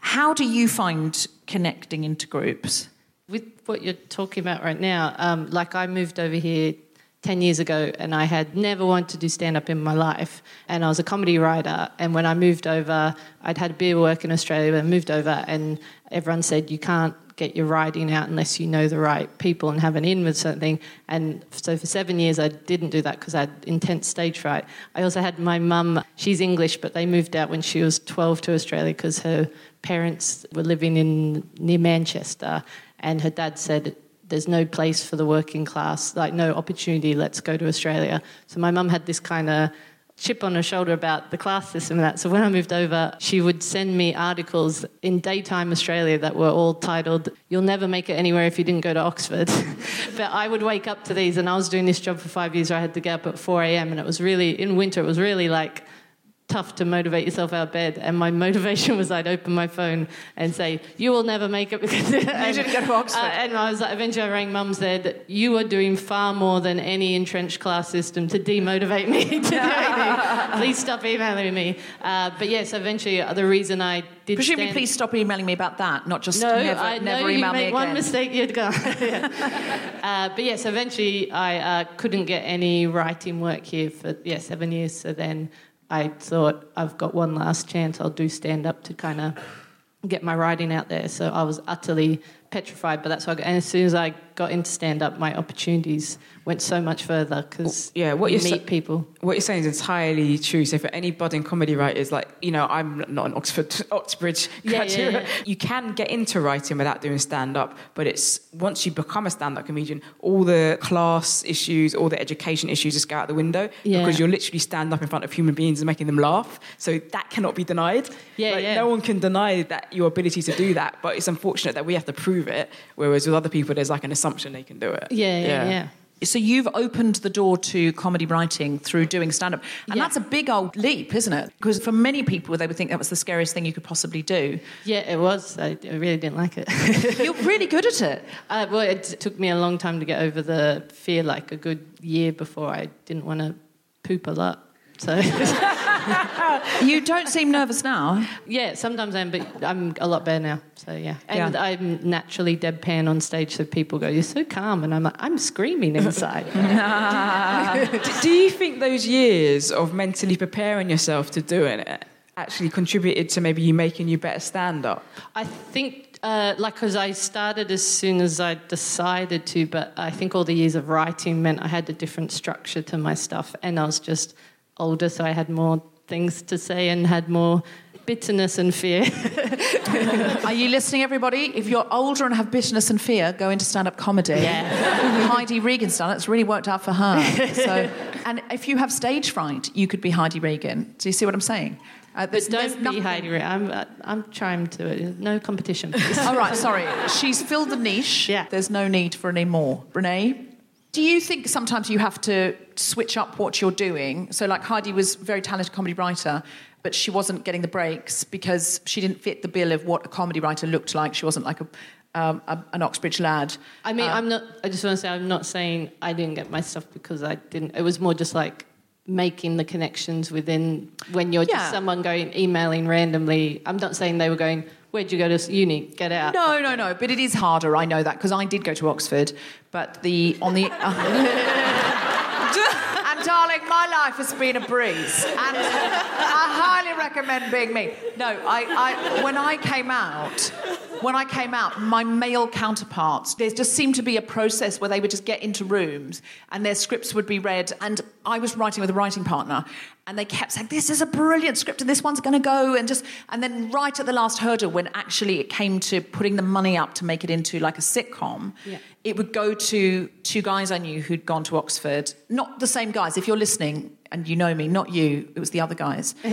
How do you find connecting into groups? with what you're talking about right now, um, like I moved over here 10 years ago and I had never wanted to do stand up in my life. And I was a comedy writer. And when I moved over, I'd had a bit of work in Australia, but I moved over and everyone said, you can't get your writing out unless you know the right people and have an in with something. And so for seven years, I didn't do that because I had intense stage fright. I also had my mum, she's English, but they moved out when she was 12 to Australia because her parents were living in near Manchester. And her dad said, there's no place for the working class, like no opportunity, let's go to Australia. So my mum had this kind of chip on her shoulder about the class system and that. So when I moved over, she would send me articles in daytime Australia that were all titled, You'll never make it anywhere if you didn't go to Oxford. but I would wake up to these, and I was doing this job for five years where I had to get up at 4 a.m., and it was really, in winter, it was really like, tough to motivate yourself out of bed. And my motivation was I'd open my phone and say, "You will never make it." Because you didn't go to Oxford. and I was like, eventually I rang mum said, "You are doing far more than any entrenched class system to demotivate me to do anything. Please stop emailing me." Uh, but yes, eventually uh, the reason I did Presumably, stand- please stop emailing me about that, not just no, never, I never you email me made again. one mistake, you'd go. Yeah. uh, but yes, eventually I uh, couldn't get any writing work here for yeah seven years. So then I thought I've got one last chance. I'll do stand up to kind of get my writing out there. So I was utterly petrified, but that's why. And as soon as I got into stand up, my opportunities went so much further because yeah, what you you're meet sa- people. What you're saying is entirely true. So for any budding comedy writers, like you know, I'm not an Oxford, Oxbridge Yeah, yeah, graduate. yeah. You can get into writing without doing stand up, but it's once you become a stand up comedian, all the class issues, all the education issues just go out the window Yeah. because you're literally stand up in front of human beings and making them laugh. So that cannot be denied. Yeah, Like, yeah. No one can deny that your ability to do that, but it's unfortunate that we have to prove it. Whereas with other people, there's like an assumption they can do it. Yeah, yeah, yeah. So you've opened the door to comedy writing through doing stand up. And Yeah. that's a big old leap, isn't it? Because for many people, they would think that was the scariest thing you could possibly do. Yeah, it was. I, I really didn't like it. You're really good at it. Uh, well, it took me a long time to get over the fear, like a good year before I didn't want to poop a lot. So, You don't seem nervous now. yeah, sometimes I am, but I'm a lot better now. So, yeah. And Yeah. I'm naturally deadpan on stage, so people go, You're so calm. And I'm like, I'm screaming inside. D- do you think those years of mentally preparing yourself to doing it actually contributed to maybe you making you better stand up? I think, uh, like, because I started as soon as I decided to, but I think all the years of writing meant I had a different structure to my stuff, and I was just older, so I had more things to say and had more bitterness and fear. Are you listening, everybody? If you're older and have bitterness and fear, go into stand up comedy. Yeah. Heidi Regan's done it. It's really worked out for her. So, and if you have stage fright, you could be Heidi Regan. Do you see what I'm saying? Uh, But don't be Heidi. Ray. I'm, uh, I'm trying to. No competition. All right, sorry. She's filled the niche. Yeah. There's no need for any more. Renee? Do you think sometimes you have to switch up what you're doing? So, like Heidi was a very talented comedy writer. but she wasn't getting the breaks because she didn't fit the bill of what a comedy writer looked like. She wasn't like a, um, a an Oxbridge lad. I mean, I'm not. I just want to say, I'm not saying I didn't get my stuff because I didn't. It was more just like making the connections within when you're Yeah. just someone going emailing randomly. I'm not saying they were going. Where'd you go to uni? Get out. No, no, no. But it is harder. I know that because I did go to Oxford. But the on the. Uh, and my life has been a breeze, and I highly recommend being me. No, I, I when I came out, when I came out, my male counterparts, there just seemed to be a process where they would just get into rooms and their scripts would be read, and I was writing with a writing partner, and they kept saying, "This is a brilliant script, and this one's going to go," and just, and then right at the last hurdle, when actually it came to putting the money up to make it into like a sitcom, Yeah. It would go to two guys I knew who'd gone to Oxford. Not the same guys. If you're listening and you know me, not you, it was the other guys.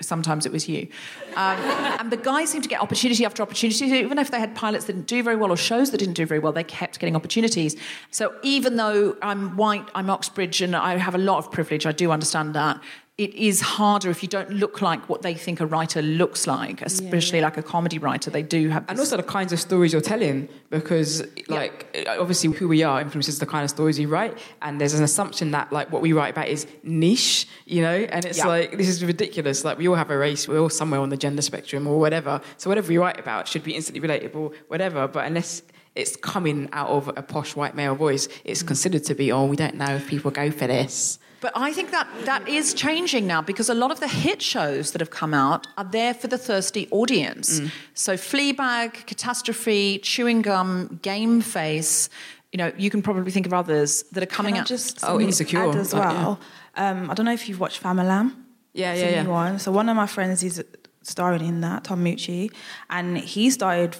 Sometimes it was you. Um, and the guys seemed to get opportunity after opportunity, even if they had pilots that didn't do very well or shows that didn't do very well, they kept getting opportunities. So even though I'm white, I'm Oxbridge, and I have a lot of privilege, I do understand that. It is harder if you don't look like what they think a writer looks like, especially like a comedy writer. They do have. And also the kinds of stories you're telling, because like uh, obviously who we are influences the kind of stories you write, and there's an assumption that like what we write about is niche, you know, and it's Yeah. like this is ridiculous. Like we all have a race, we're all somewhere on the gender spectrum or whatever. So whatever we write about should be instantly relatable, whatever. But unless it's coming out of a posh white male voice, it's mm. considered to be oh we don't know if people go for this. But I think that that is changing now because a lot of the hit shows that have come out are there for the thirsty audience. So Fleabag, Catastrophe, Chewing Gum, Game Face. You know, you can probably think of others that are coming out. just Oh, Insecure, as yeah. well? Um, I don't know if you've watched Famalam. Yeah, It's yeah, yeah. one. So one of my friends is starring in that, Tom Moutchi, and he started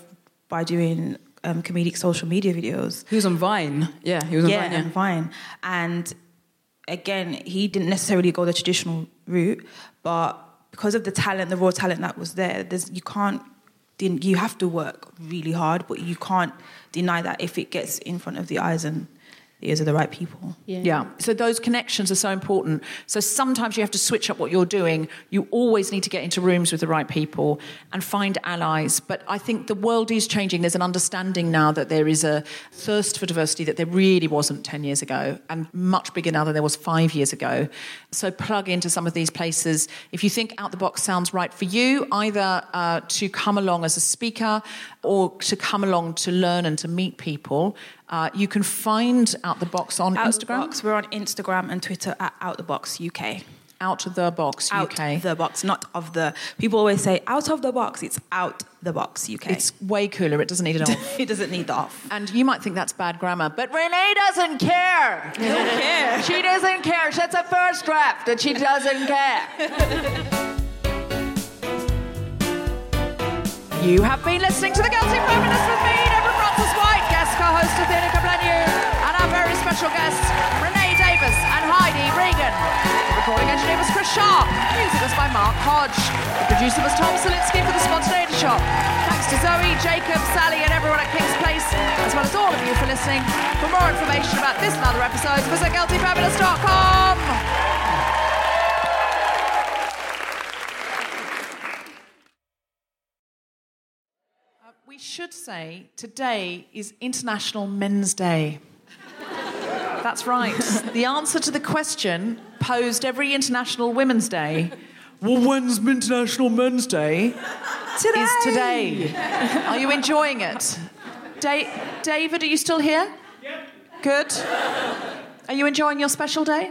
by doing um, comedic social media videos. He was on Vine, yeah, he was on yeah, Vine, yeah. and Vine. And again, he didn't necessarily go the traditional route, but because of the talent, the raw talent that was there, you can't. You have to work really hard, but you can't deny that if it gets in front of the eyes and the ears of the right people. Yeah. yeah. So those connections are so important. So sometimes you have to switch up what you're doing. You always need to get into rooms with the right people and find allies. But I think the world is changing. There's an understanding now that there is a thirst for diversity that there really wasn't 10 years ago and much bigger now than there was five years ago. So plug into some of these places. If you think out the box sounds right for you, either uh, to come along as a speaker or to come along to learn and to meet people, uh, you can find Out the Box on Out Instagram. the box. We're on Instagram and Twitter at Out the Box UK. Out of the box, Out UK. the box, not of the. People always say out of the box. It's out the box UK. It's way cooler. It doesn't need it off. it doesn't need the off. and you might think that's bad grammar, but Renee doesn't care. Don't care. She doesn't care. That's a first draft, and she doesn't care. you have been listening to The Guilty Feminist with me, Deborah Francis White, co-host of The and our very special guests, Renee Davis and Heidi Regan. The recording engineer was Chris Sharp. Music was by Mark Hodge. The producer was Tom Salinsky for The Spontaneity Shop. Thanks to Zoe, Jacob, Sally, and everyone at King's Place, as well as all of you for listening. For more information about this and other episodes, visit guiltyfeminist.com. We should say today is International Men's Day. That's right. The answer to the question posed every International Women's Day. Well, when's International Men's Day? Today. Is today. Are you enjoying it? Da- David, are you still here? Good. Are you enjoying your special day?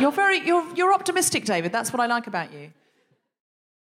You're very you're you're optimistic, David. That's what I like about you.